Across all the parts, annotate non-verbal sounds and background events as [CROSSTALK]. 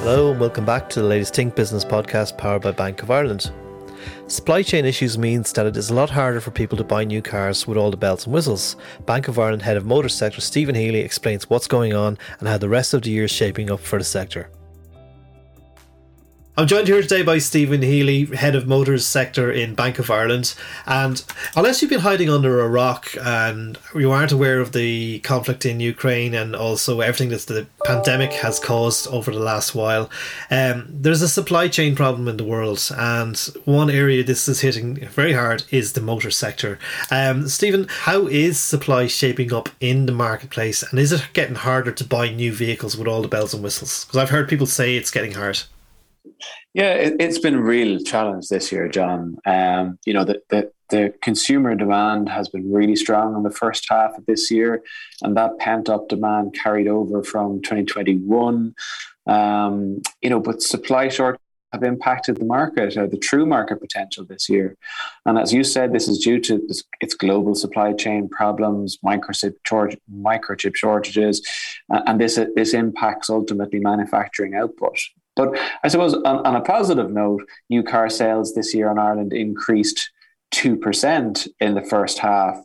Hello, and welcome back to the latest Think Business podcast powered by Bank of Ireland. Supply chain issues means that it is a lot harder for people to buy new cars with all the bells and whistles. Bank of Ireland head of motor sector Stephen Healy explains what's going on and how the rest of the year is shaping up for the sector. I'm joined here today by Stephen Healy, head of motors sector in Bank of Ireland. And unless you've been hiding under a rock and you aren't aware of the conflict in Ukraine and also everything that the pandemic has caused over the last while, um, there's a supply chain problem in the world. And one area this is hitting very hard is the motor sector. Um, Stephen, how is supply shaping up in the marketplace? And is it getting harder to buy new vehicles with all the bells and whistles? Because I've heard people say it's getting hard. Yeah, it, has been a real challenge this year, John. Um, you know, the, the, the consumer demand has been really strong in the first half of this year, and that pent up demand carried over from 2021. Um, you know, but supply short have impacted the market, or the true market potential this year. And as you said, this is due to its global supply chain problems, microchip, microchip shortages, and this this impacts ultimately manufacturing output. But I suppose on, on a positive note, new car sales this year in Ireland increased 2% in the first half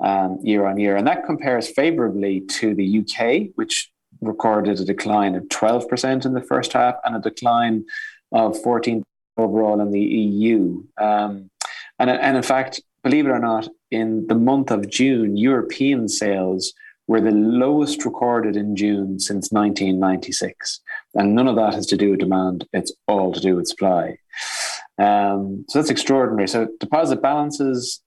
um, year on year. And that compares favorably to the UK, which recorded a decline of 12% in the first half and a decline of 14 overall in the EU. Um, and, and in fact, believe it or not, in the month of June, European sales were the lowest recorded in June since 1996. And none of that has to do with demand, it's all to do with supply. Um, so that's extraordinary. So deposit balances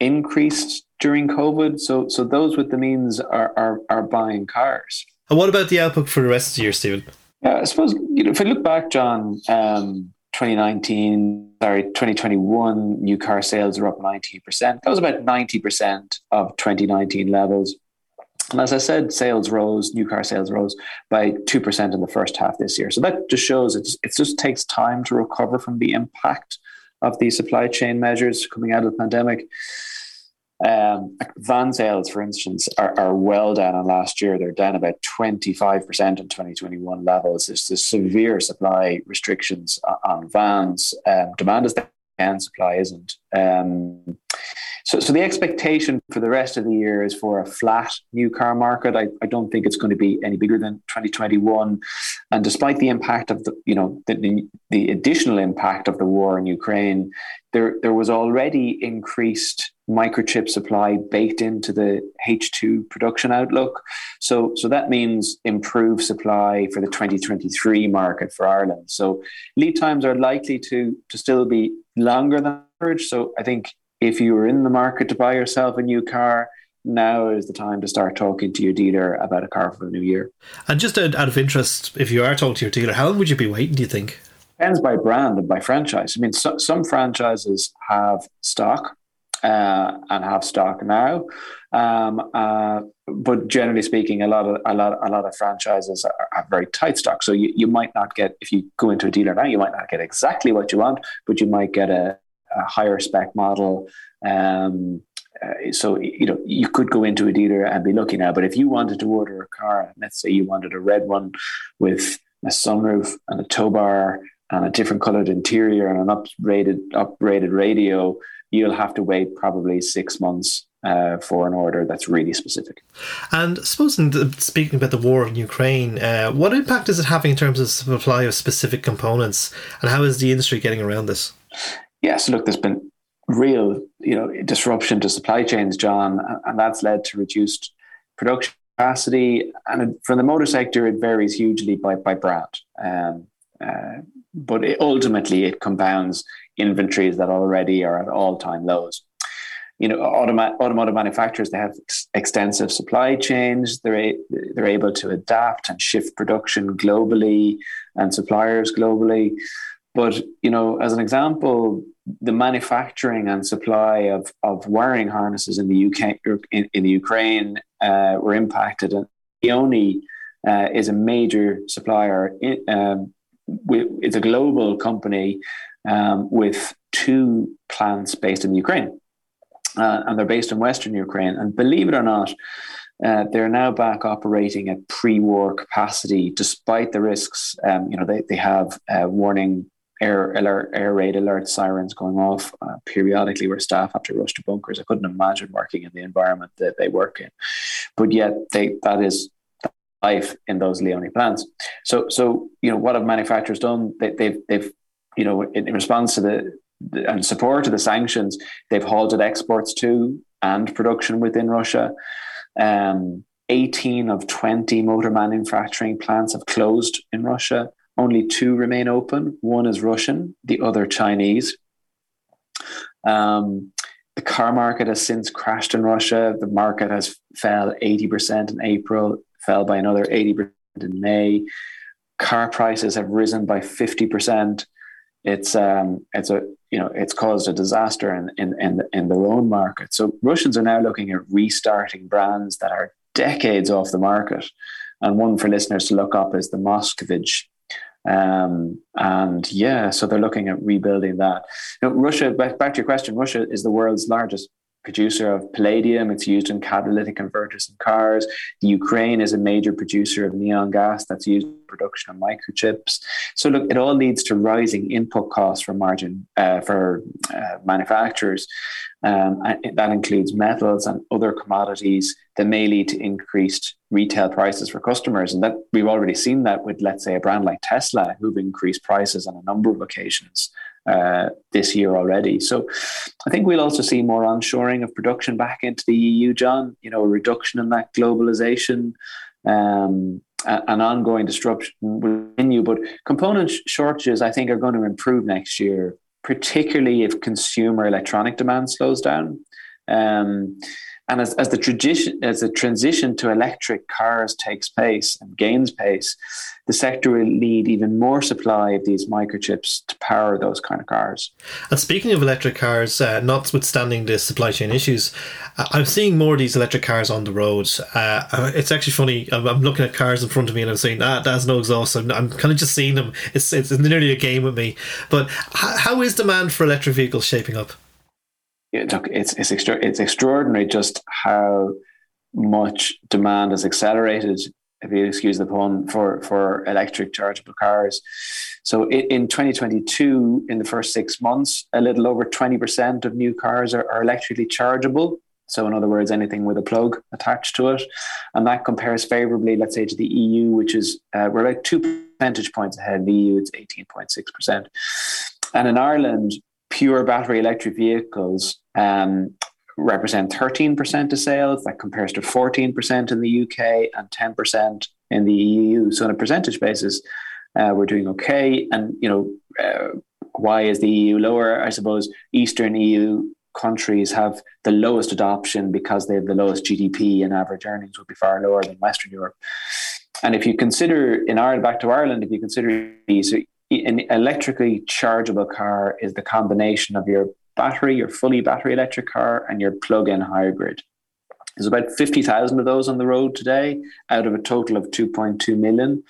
increased during COVID. So, so those with the means are, are, are buying cars. And what about the outlook for the rest of the year, Stephen? Yeah, I suppose you know, if I look back, John, um, 2019, sorry, 2021, new car sales are up 19%. That was about 90% of 2019 levels. And as I said, sales rose, new car sales rose by 2% in the first half this year. So that just shows it, it just takes time to recover from the impact of the supply chain measures coming out of the pandemic. Um, van sales, for instance, are, are well down on last year. They're down about 25% in 2021 levels. There's the severe supply restrictions on vans. Um, demand is down, supply isn't. Um, so, so the expectation for the rest of the year is for a flat new car market. I, I don't think it's going to be any bigger than 2021. And despite the impact of the, you know, the, the, additional impact of the war in Ukraine, there, there was already increased microchip supply baked into the H2 production outlook. So, so that means improved supply for the 2023 market for Ireland. So lead times are likely to, to still be longer than average. So I think if you were in the market to buy yourself a new car, now is the time to start talking to your dealer about a car for the new year. And just out of interest, if you are talking to your dealer, how long would you be waiting, do you think? Depends by brand and by franchise. I mean, so, some franchises have stock uh, and have stock now. Um, uh, but generally speaking, a lot of a lot a lot of franchises are, are, very tight stock. So you, you might not get if you go into a dealer now, you might not get exactly what you want, but you might get a, a higher spec model. Um, uh, so you know you could go into a dealer and be looking at. But if you wanted to order a car, let's say you wanted a red one with a sunroof and a tow bar and a different colored interior and an upgraded upgraded radio, you'll have to wait probably six months uh, for an order that's really specific. And supposing speaking about the war in Ukraine, uh, what impact is it having in terms of supply of specific components, and how is the industry getting around this? Yes, look, there's been real, you know, disruption to supply chains, John, and that's led to reduced production capacity. And for the motor sector, it varies hugely by by brand. Um, uh, but it, ultimately, it compounds inventories that already are at all time lows. You know, automa- automotive manufacturers they have ex- extensive supply chains. They're a- they're able to adapt and shift production globally and suppliers globally. But you know, as an example, the manufacturing and supply of, of wiring harnesses in the UK in, in the Ukraine uh, were impacted, and Leoni uh, is a major supplier. Um, it's a global company um, with two plants based in Ukraine, uh, and they're based in Western Ukraine. And believe it or not, Uh, they're now back operating at pre-war capacity, despite the risks. Um, you know, they they have uh, warning air alert, air raid alert sirens going off uh, periodically, where staff have to rush to bunkers. I couldn't imagine working in the environment that they work in, but yet they that is life in those Leoni plants. So, so you know, what have manufacturers done? They, they've they've you know, in, in response to the, the and support of the sanctions, they've halted exports to and production within Russia. Um, 18 of 20 motor manufacturing plants have closed in Russia. Only two remain open. One is Russian, the other Chinese. Um, the car market has since crashed in Russia. The market has fell 80% in April, fell by another 80% in May. Car prices have risen by 50%. It's um, it's a you know it's caused a disaster in in in, in their own market. So Russians are now looking at restarting brands that are decades off the market. And one for listeners to look up is the Moskvich. Um, and yeah, so they're looking at rebuilding that. Russia, back, back to your question, Russia is the world's largest producer of palladium. It's used in catalytic converters in cars. The Ukraine is a major producer of neon gas that's used in production of microchips. So look, it all leads to rising input costs for margin uh, for uh, manufacturers. Um, that includes metals and other commodities that may lead to increased retail prices for customers. And that we've already seen that with, let's say, a brand like Tesla, who've increased prices on a number of occasions uh, this year already. So I think we'll also see more onshoring of production back into the EU, John, you know, a reduction in that globalization. Um, an ongoing disruption will continue, but component shortages, I think, are going to improve next year, particularly if consumer electronic demand slows down. Um, and as, as the tradition as the transition to electric cars takes place and gains pace, the sector will need even more supply of these microchips to power those kind of cars. And speaking of electric cars, uh, notwithstanding the supply chain issues, I'm seeing more of these electric cars on the road. Uh, uh, it's actually funny. I'm, I'm, looking at cars in front of me and I'm saying, ah, that's no exhaust. I'm, I'm, kind of just seeing them. It's, it's nearly a game with me. But how is demand for electric vehicles shaping up? It's it's extra, it's extraordinary just how much demand has accelerated if you excuse the pun, for, for electric chargeable cars. So in 2022, in the first six months, a little over 20% of new cars are, are electrically chargeable. So, in other words, anything with a plug attached to it. And that compares favorably, let's say, to the EU, which is, uh, we're about two percentage points ahead. The EU, it's 18.6%. And in Ireland, pure battery electric vehicles um, represent 13% of sales. That compares to 14% in the UK and 10% in the EU. So on a percentage basis, uh, we're doing okay. And you know, uh, why is the EU lower? I suppose Eastern EU countries have the lowest adoption because they have the lowest GDP and average earnings would be far lower than Western Europe. And if you consider in Ireland, back to Ireland, if you consider these, an electrically chargeable car is the combination of your battery, your fully battery electric car, and your plug in hybrid. There's about 50,000 of those on the road today out of a total of 2.2 million.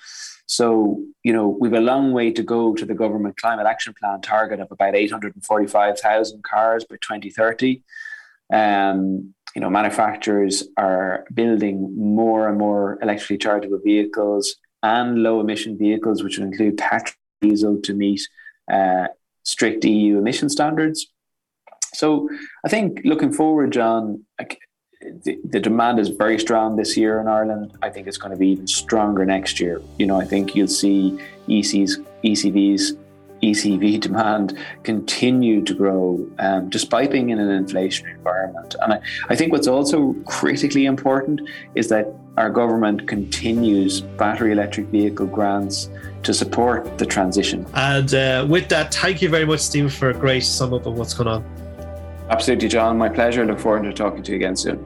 So, you know, we've a long way to go to the government climate action plan target of about 845,000 cars by 2030. Um, you know, manufacturers are building more and more electrically chargeable vehicles and low emission vehicles, which will include diesel to meet uh, strict EU emission standards. So I think looking forward, John, the, the, demand is very strong this year in Ireland. I think it's going to be even stronger next year. You know, I think you'll see ECs, ECVs, ECV [LAUGHS] demand continue to grow um, despite being in an inflationary environment. And I, I think what's also critically important is that our government continues battery electric vehicle grants to support the transition. And uh, with that, thank you very much, Steve, for a great sum up of what's going on. Absolutely, John. My pleasure. Look forward to talking to you again soon.